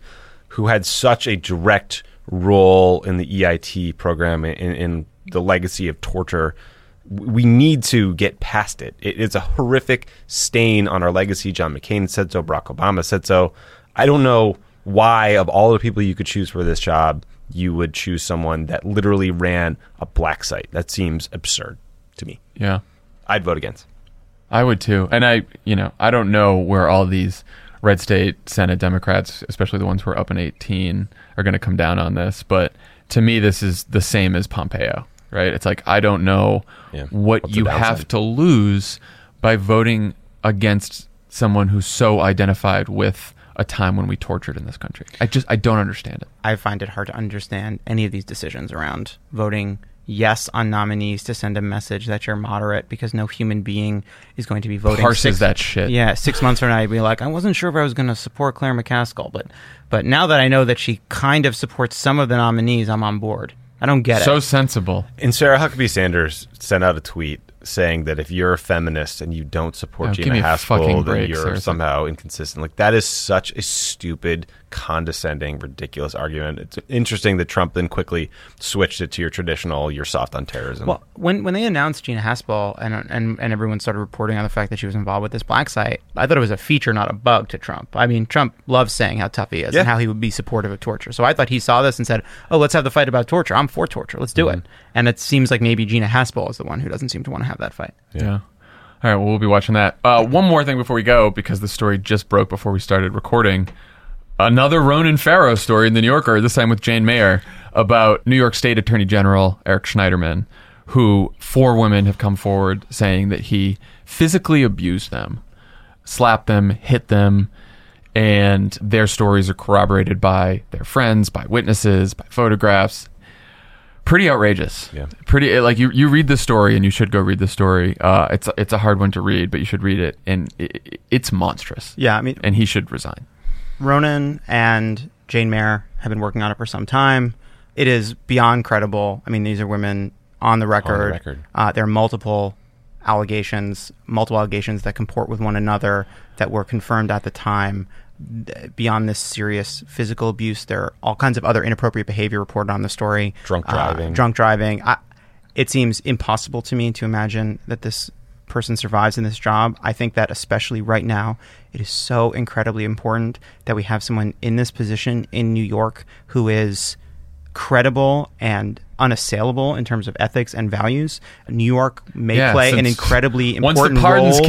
who had such a direct role in the EIT program in, in the legacy of torture. We need to get past it. it. It's a horrific stain on our legacy. John McCain said so. Barack Obama said so. I don't know why, of all the people you could choose for this job, you would choose someone that literally ran a black site. That seems absurd to me. Yeah. I'd vote against. I would too. And I, you know, I don't know where all these red state Senate Democrats, especially the ones who are up in 18, are going to come down on this. But to me, this is the same as Pompeo, right? It's like, I don't know Yeah. what What's you have to lose by voting against someone who's so identified with a time when we tortured in this country. I just, I don't understand it. I find it hard to understand any of these decisions around voting yes on nominees to send a message that you're moderate because no human being is going to be voting. Parses six- that shit. Yeah, six months from now, I'd be like, I wasn't sure if I was going to support Claire McCaskill, but but now that I know that she kind of supports some of the nominees, I'm on board. I don't get so it. So sensible. And Sarah Huckabee Sanders sent out a tweet saying that if you're a feminist and you don't support Oh, Gina me a fucking Haspel, then you're somehow inconsistent. Like that is such a stupid, condescending, ridiculous argument. It's interesting that Trump then quickly switched it to your traditional "you're soft on terrorism." Well, when when they announced Gina Haspel and, and and everyone started reporting on the fact that she was involved with this black site, I thought it was a feature, not a bug, to Trump. I mean, Trump loves saying how tough he is Yeah. and how he would be supportive of torture. So I thought he saw this and said, "Oh, let's have the fight about torture. I'm for torture. Let's do Mm-hmm. it." And it seems like maybe Gina Haspel is the one who doesn't seem to want to have that fight. Yeah. All right. Well, we'll be watching that. Uh, one more thing before we go, because the story just broke before we started recording. Another Ronan Farrow story in the New Yorker, this time with Jane Mayer, about New York State Attorney General Eric Schneiderman, who four women have come forward saying that he physically abused them, slapped them, hit them, and their stories are corroborated by their friends, by witnesses, by photographs pretty outrageous. Yeah. Pretty uh, like you you read the story and you should go read the story. Uh, it's it's a hard one to read, but you should read it, and it, it's monstrous. Yeah, I mean, And he should resign. Ronan and Jane Mayer have been working on it for some time. It is beyond credible. I mean, these are women on the record. On the record. Uh, there are multiple allegations, multiple allegations that comport with one another that were confirmed at the time. Beyond this serious physical abuse, there are all kinds of other inappropriate behavior reported on the story. Drunk Uh, driving. drunk driving. I, it seems impossible to me to imagine that this person survives in this job. I think that especially right now, it is so incredibly important that we have someone in this position in New York who is credible and unassailable in terms of ethics and values. New York may Yeah, play an incredibly important role in-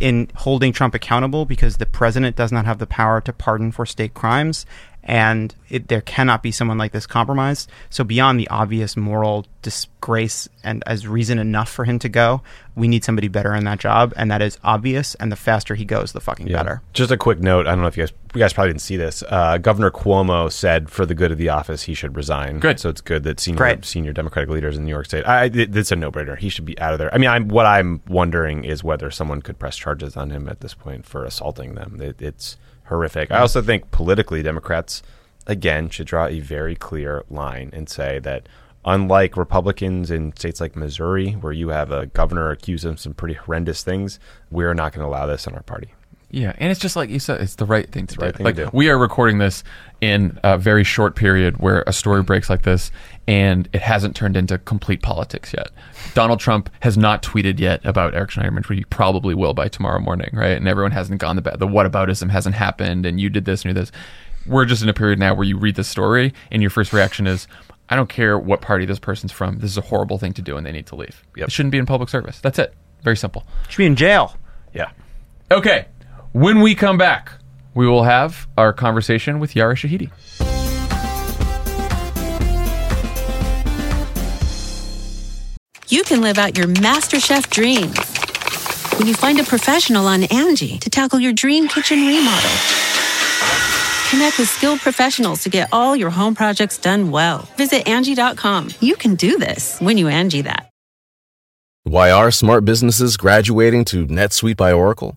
in holding Trump accountable because the president does not have the power to pardon for state crimes. And it, there cannot be someone like this compromised. So beyond the obvious moral disgrace and as reason enough for him to go, we need somebody better in that job, and that is obvious. And the faster he goes, the fucking better. Just a quick note. I don't know if you guys, you guys probably didn't see this. Uh, Governor Cuomo said, for the good of the office, he should resign. Good. So it's good that senior Great. senior Democratic leaders in New York State. I, it, it's a no brainer. He should be out of there. I mean, I'm what I'm wondering is whether someone could press charges on him at this point for assaulting them. It, it's horrific. I also think politically, Democrats again, should draw a very clear line and say that unlike Republicans in states like Missouri, where you have a governor accused of some pretty horrendous things, we're not going to allow this in our party. Yeah, and it's just like you said, it's the right thing to do. right thing like to do. we are recording this in a very short period where a story mm-hmm. breaks like this, and it hasn't turned into complete politics yet. Donald Trump has not tweeted yet about Eric Schneiderman, but he probably will by tomorrow morning, right? And everyone hasn't gone the ba- the whataboutism hasn't happened, and you did this and you did this. We're just in a period now where you read the story, and your first reaction is. I don't care what party this person's from. This is a horrible thing to do, and they need to leave. Yep. It shouldn't be in public service. That's it. Very simple. Should be in jail. Yeah. Okay. When we come back, we will have our conversation with Yara Shahidi. you can live out your MasterChef dreams when you find a professional on Angie to tackle your dream kitchen remodel. Connect with skilled professionals to get all your home projects done well. Visit Angie.com. You can do this when you Angie that. Why are smart businesses graduating to NetSuite by Oracle?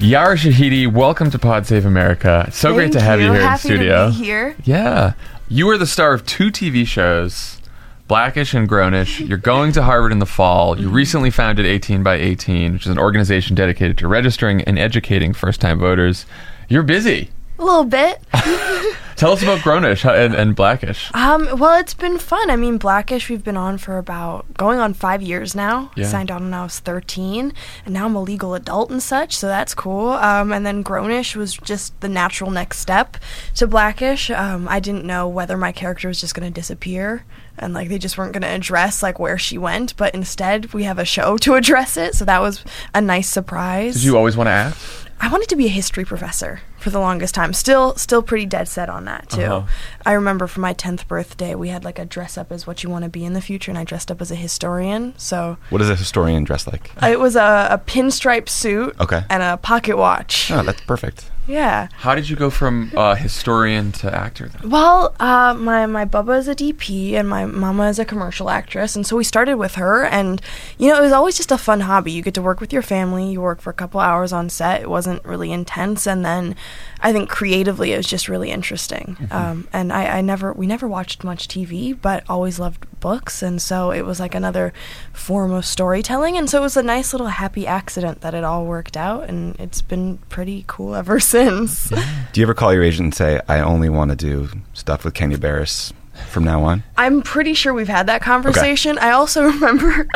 Yara Shahidi, welcome to Pod Save America. So great to have you, you. here Happy to in studio. be here. Yeah. You are the star of two TV shows, Blackish and Grownish. <laughs> You're going to Harvard in the fall. You mm-hmm. recently founded 18 by 18, which is an organization dedicated to registering and educating first time voters. You're busy. A little bit. <laughs> <laughs> Tell us about Grownish and, and Blackish. Um, well, it's been fun. I mean, Blackish, we've been on for about going on five years now. Yeah. Signed on when I was 13, and now I'm a legal adult and such, so that's cool. Um, and then Grownish was just the natural next step to Blackish. Um, I didn't know whether my character was just going to disappear. And like they just weren't going to address like where she went, but instead we have a show to <laughs> address it. So that was a nice surprise. Did you always want to act? I wanted to be a history professor for the longest time. Still, still pretty dead set on that too. Uh-huh. I remember for my tenth birthday, we had like a dress up as what you want to be in the future, and I dressed up as a historian. So What does a historian dress like? it was a, a pinstripe suit Okay. and a pocket watch. Oh, that's perfect. Yeah. How did you go from uh, historian to actor then? Well, uh, my my bubba is a DP and my mama is a commercial actress, and so we started with her. And you know, it was always just a fun hobby. You get to work with your family. You work for a couple hours on set. It wasn't really intense, and then I think creatively it was just really interesting. Um, and I, I never we never watched much TV, but always loved books, and so it was like another form of storytelling. And so it was a nice little happy accident that it all worked out, and it's been pretty cool <laughs> ever since. Do you ever call your agent and say, I only want to do stuff with Kenya Barris from now on? I'm pretty sure we've had that conversation. I also <laughs> remember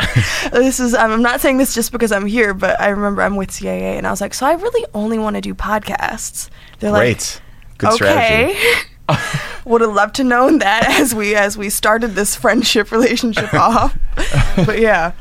this is I'm not saying this just because I'm here, but I remember I'm with CAA and I was like, so I really only want to do podcasts. They're Great. Good like, strategy. okay. <laughs> Would have loved to known that as we as we started this friendship relationship <laughs> off. but yeah.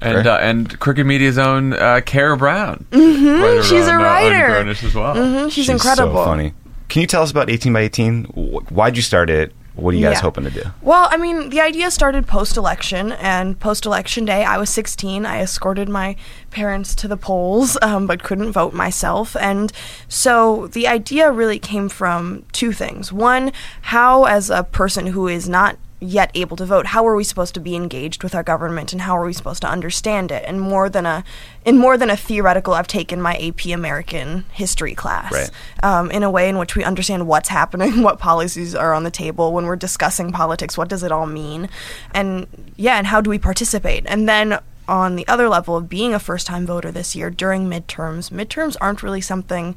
And uh, and Crooked Media's own uh, Kara Brown. Mhm, she's a on, uh, on writer. Grownish as well. Mhm, she's, incredible. So funny. Can you tell us about 18 by 18? Why'd you start it? What are you guys Yeah. hoping to do? Well, I mean, the idea started post election, and post election day, I was 16. I escorted my parents to the polls, um, but couldn't vote myself. And so the idea really came from two things. One, how, as a person who is not yet able to vote how are we supposed to be engaged with our government and how are we supposed to understand it and more than a in more than a theoretical i've taken my ap american history class Right. um, in a way in which we understand what's happening, <laughs> what policies are on the table when we're discussing politics. What does it all mean? And yeah, and how do we participate? And then on the other level of being a first time voter this year during midterms, midterms aren't really something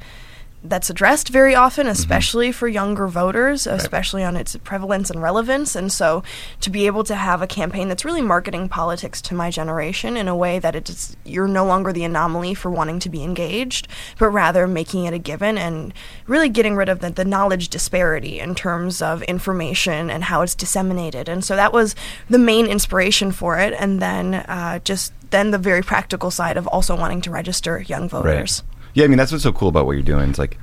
that's addressed very often, especially for younger voters, especially on its prevalence and relevance. And so to be able to have a campaign that's really marketing politics to my generation in a way that it's you're no longer the anomaly for wanting to be engaged, but rather making it a given and really getting rid of the, the knowledge disparity in terms of information and how it's disseminated. And so that was the main inspiration for it. And then uh, just then the very practical side of also wanting to register young voters. Yeah, I mean that's what's so cool about what you're doing. It's like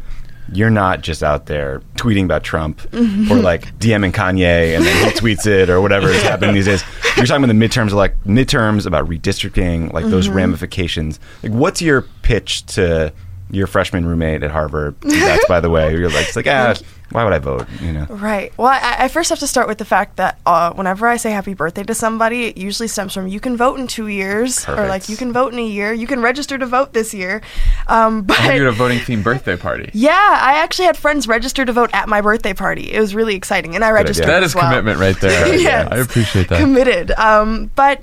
you're not just out there tweeting about Trump Mhm. or like DMing Kanye and then he <laughs> tweets it or whatever is happening these days. You're talking about the midterms, like midterms about redistricting, like those Mhm. ramifications. Like, what's your pitch to your freshman roommate at Harvard? <laughs> That's by the way, you're like, it's like, ah, why would I vote? You know. Right. Well, I, I first have to start with the fact that uh, whenever I say happy birthday to somebody, it usually stems from you can vote in two years, or like you can vote in a year, you can register to vote this year. Um, <laughs> but I you had a voting themed birthday party. yeah, I actually had friends register to vote at my birthday party. It was really exciting, and I registered. That as is well. commitment right there. <laughs> Yes. I appreciate that. Committed. Um, but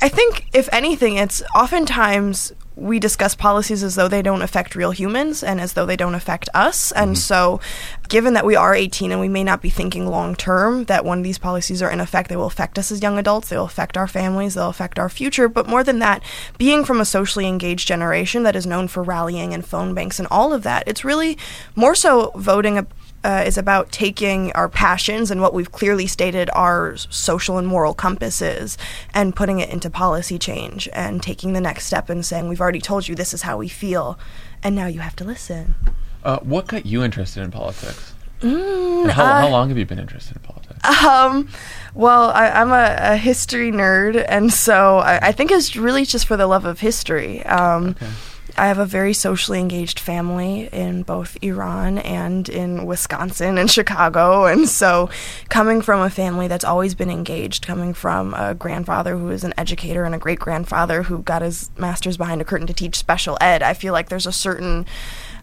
I think, if anything, it's oftentimes we discuss policies as though they don't affect real humans and as though they don't affect us. And mm-hmm. so, given that we are 18 and we may not be thinking long term that when these policies are in effect, they will affect us as young adults, they will affect our families, they'll affect our future. But more than that, being from a socially engaged generation that is known for rallying and phone banks and all of that, it's really more so voting. A, uh, is about taking our passions and what we've clearly stated our social and moral compass is and putting it into policy change and taking the next step and saying, We've already told you this is how we feel, and now you have to listen. Uh, what got you interested in politics? Mm, how, uh, how long have you been interested in politics? Um, well, I, I'm a, a history nerd, and so I, I think it's really just for the love of history. Um, I have a very socially engaged family in both Iran and in Wisconsin and Chicago, and so coming from a family that's always been engaged, coming from a grandfather who is an educator and a great grandfather who got his master's behind a curtain to teach special ed, I feel like there's a certain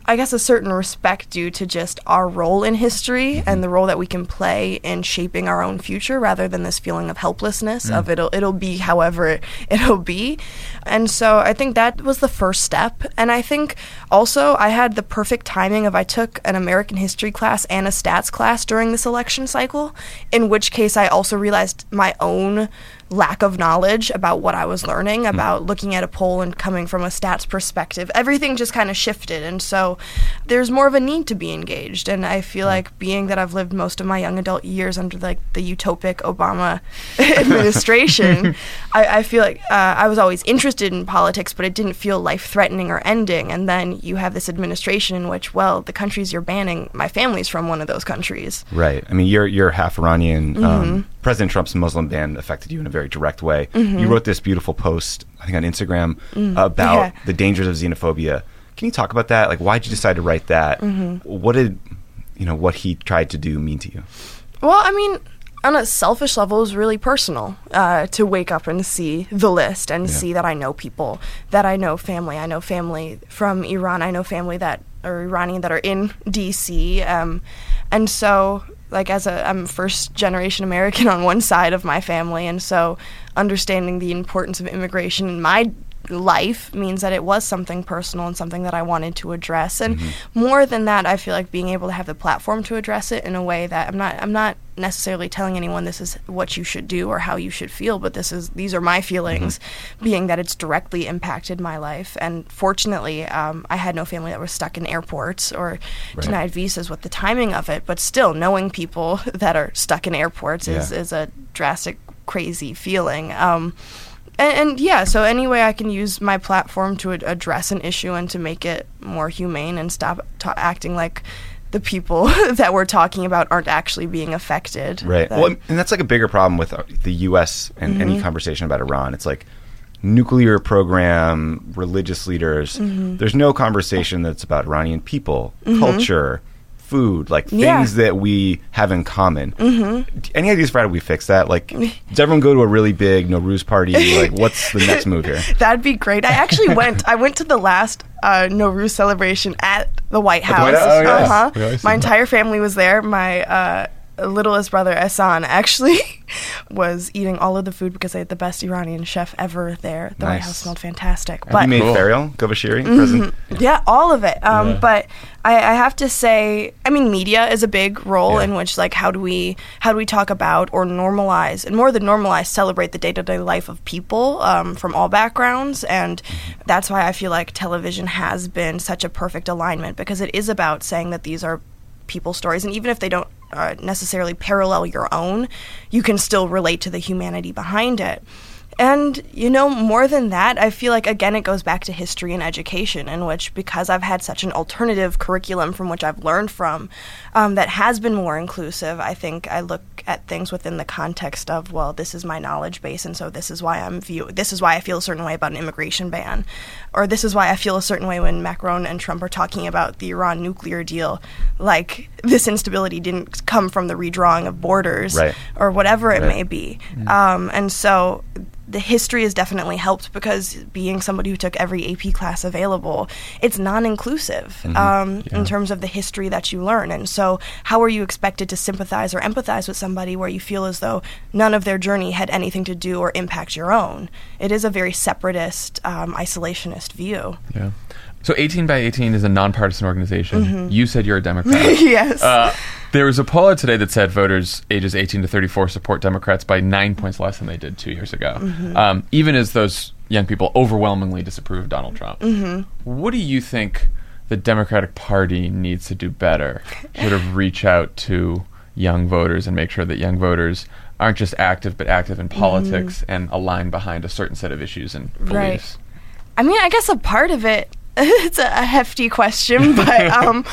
I guess a certain respect due to just our role in history and the role that we can play in shaping our own future rather than this feeling of helplessness Mm. of it'll it'll be however <laughs> it'll be. And so I think that was the first step. And I think also I had the perfect timing of I took an American history class and a stats class during this election cycle, in which case I also realized my own lack of knowledge about what I was learning, about looking at a poll and coming from a stats perspective. Everything just kind of shifted. And so there's more of a need to be engaged. And I feel like being that I've lived most of my young adult years under like the utopic Obama <laughs> administration, <laughs> I, I feel like uh, I was always interested in politics, but it didn't feel life threatening or ending. And then you have this administration in which, well, the countries you're banning, my family's from one of those countries. Right. I mean, you're you're half Iranian. Mhm. Um, President Trump's Muslim ban affected you in a very direct way. Mhm. You wrote this beautiful post, I think, on Instagram Mm. about Yeah. the dangers of xenophobia. Can you talk about that? Like, why did you decide to write that? Mhm. What did you know what he tried to do mean to you? Well, I mean, on a selfish level, it was really personal uh, to wake up and see the list and see that I know people, that I know family. I know family from Iran. I know family that are Iranian that are in D.C. Um, and so, like, as a I'm first generation American <laughs> on one side of my family, and so understanding the importance of immigration in my life means that it was something personal and something that I wanted to address. And more than that, I feel like being able to have the platform to address it in a way that I'm not I'm not necessarily telling anyone this is what you should do or how you should feel, but this is these are my feelings, being that it's directly impacted my life. And fortunately, um, I had no family that was stuck in airports or Right. denied visas with the timing of it. But still, knowing people <laughs> that are stuck in airports is is a drastic, crazy feeling. Um, and, and yeah, so any way I can use my platform to ad- address an issue and to make it more humane and stop ta- acting like the people <laughs> that we're talking about aren't actually being affected. Right. Well, and that's like a bigger problem with uh, the U.S. and any Mhm. conversation about Iran. It's like nuclear program, religious leaders. Mhm. There's no conversation that's about Iranian people, Mhm. culture, food, like Yeah. things that we have in common. Mhm. Any ideas for how do we fix that? Like, <laughs> does everyone go to a really big Nowruz party? Like, what's the <laughs> next move here? That'd be great. I actually <laughs> went. I went to the last uh, Nowruz celebration at the White the House. White House? Oh, yes. Uh-huh. My entire family was there. My uh, littlest brother Ehsan actually <laughs> was eating all of the food because they had the best Iranian chef ever there. The White House smelled fantastic. Have you made Fariel Govashiri present? Mhm. Yeah, all of it. Um, Yeah. But I, I have to say, I mean, media is a big role in which, like, how do we how do we talk about or normalize, and more than normalize, celebrate the day to day life of people um, from all backgrounds, and that's why I feel like television has been such a perfect alignment because it is about saying that these are people's stories, and even if they don't uh, necessarily parallel your own, you can still relate to the humanity behind it. And, you know, more than that, I feel like, again, it goes back to history and education, in which, because I've had such an alternative curriculum from which I've learned from um, that has been more inclusive, I think I look at things within the context of, well, this is my knowledge base, and so this is why I'm view this is why I feel a certain way about an immigration ban. Or this is why I feel a certain way when Macron and Trump are talking about the Iran nuclear deal. Like, this instability didn't come from the redrawing of borders Right. or whatever it Right. may be. Um, and so the history has definitely helped because being somebody who took every AP class available, it's non-inclusive Mhm. um, Yeah. in terms of the history that you learn. And so, how are you expected to sympathize or empathize with somebody where you feel as though none of their journey had anything to do or impact your own? It is a very separatist, um, isolationist view. Yeah. So 18 by 18 is a nonpartisan organization. Mhm. You said you're a Democrat. <laughs> Yes. Uh, there was a poll out today that said voters ages 18 to 34 support Democrats by nine points less than they did two years ago. Mhm. Um, even as those young people overwhelmingly disapprove of Donald Trump. Mhm. What do you think the Democratic Party needs to do better? Sort of reach out to young voters and make sure that young voters aren't just active, but active in politics and align behind a certain set of issues and Mm-hmm. Right. beliefs. I mean, I guess a part of it. <laughs> It's a, hefty question, <laughs> but um,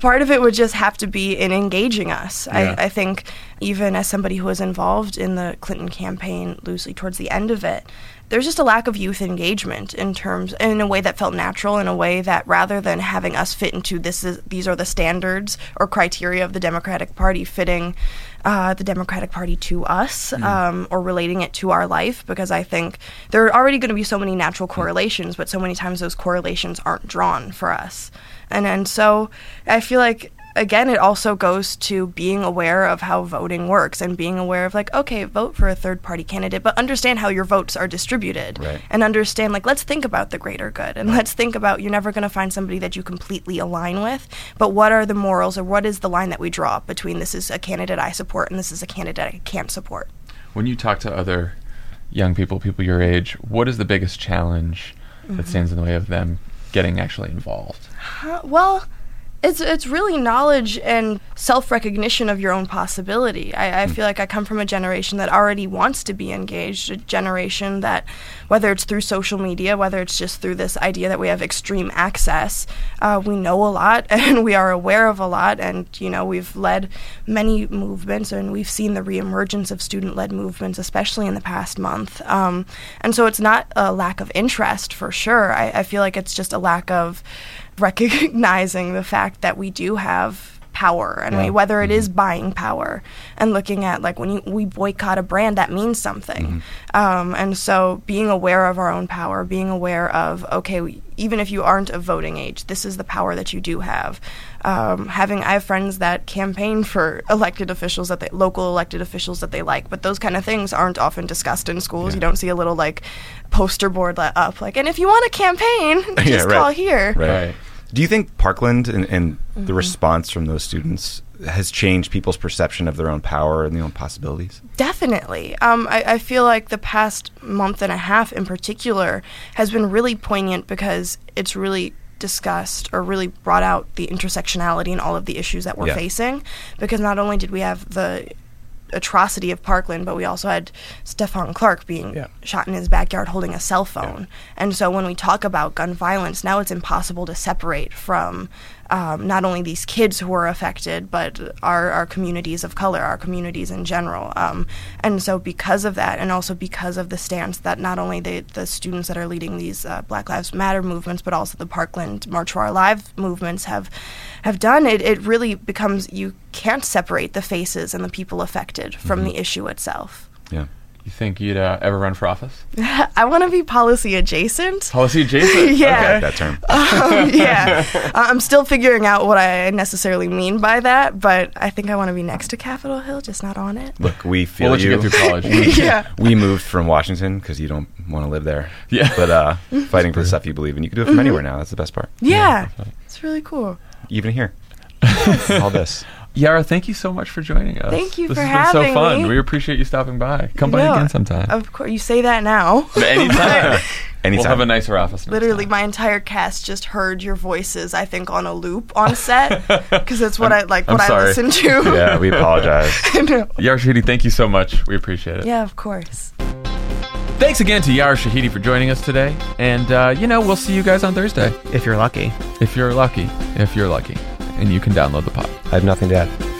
part of it would just have to be in engaging us. Yeah. I, I think, even as somebody who was involved in the Clinton campaign loosely towards the end of it, there's just a lack of youth engagement in terms, in a way that felt natural, in a way that rather than having us fit into this is these are the standards or criteria of the Democratic Party fitting uh, the Democratic Party to us um, or relating it to our life because I think there are already going to be so many natural correlations, but so many times those correlations aren't drawn for us. And and so I feel like again it also goes to being aware of how voting works and being aware of like okay vote for a third party candidate but understand how your votes are distributed Right. and understand like let's think about the greater good and let's think about you're never going to find somebody that you completely align with but what are the morals or what is the line that we draw between this is a candidate I support and this is a candidate I can't support When you talk to other young people, people your age, what is the biggest challenge Mhm. that stands in the way of them getting actually involved? Uh, well, it's it's really knowledge and self recognition of your own possibility. I, I feel like I come from a generation that already wants to be engaged, a generation that, whether it's through social media, whether it's just through this idea that we have extreme access, uh, we know a lot <laughs> and we are aware of a lot, and you know we've led many movements and we've seen the reemergence of student led movements, especially in the past month. Um, and so it's not a lack of interest for sure. I, I feel like it's just a lack of recognizing the fact that we do have power and we, Yeah. whether it is buying power and looking at like when you, we boycott a brand that means something. Um, and so being aware of our own power being aware of okay we, even if you aren't of voting age this is the power that you do have. Um, having i have friends that campaign for elected officials that they local elected officials that they like but those kind of things aren't often discussed in schools. You don't see a little like poster board let up like and if you want a campaign <laughs> just call here. Right. Do you think Parkland and, and the Mhm. response from those students has changed people's perception of their own power and their own possibilities? Definitely. Um, I, I feel like the past month and a half in particular has been really poignant because it's really discussed or really brought out the intersectionality and all of the issues that we're Yeah. facing. Because not only did we have the atrocity of Parkland, but we also had Stephon Clark being shot in his backyard holding a cell phone. And so when we talk about gun violence, now it's impossible to separate from um, not only these kids who were affected, but our, our communities of color, our communities in general. Um, and so, because of that, and also because of the stance that not only the, the students that are leading these uh, Black Lives Matter movements, but also the Parkland March for Our Lives movements have have done, it, it really becomes you can't separate the faces and the people affected from the issue itself. Yeah. You think you'd uh, ever run for office? <laughs> I want to be policy adjacent. Policy adjacent. <laughs> Yeah. Okay. That term. <laughs> um, yeah, Uh, I'm still figuring out what I necessarily mean by that, but I think I want to be next to Capitol Hill, just not on it. Look, we feel let you get through college. we, Yeah. we moved from Washington because you don't want to live there. Yeah. But uh, fighting for the stuff you believe in, you can do it from Mhm. anywhere now. That's the best part. Yeah, it's really cool. Even here. <laughs> All this. Yara, thank you so much for joining us. Thank you this for has been so fun. me. We appreciate you stopping by. Come by again sometime. Of course, you say that now. Anytime. <laughs> <laughs> Anytime. We'll have a nicer office. next Literally, my entire cast just heard your voices. I think on a loop on set because it's what I like. I'm What I listen to. Yeah, we apologize. No. Yara Shahidi, thank you so much. We appreciate it. Yeah, of course. Thanks again to Yara Shahidi for joining us today. And, uh, you know, we'll see you guys on Thursday. If you're lucky. If you're lucky. If you're lucky. And you can download the pod. I have nothing to add.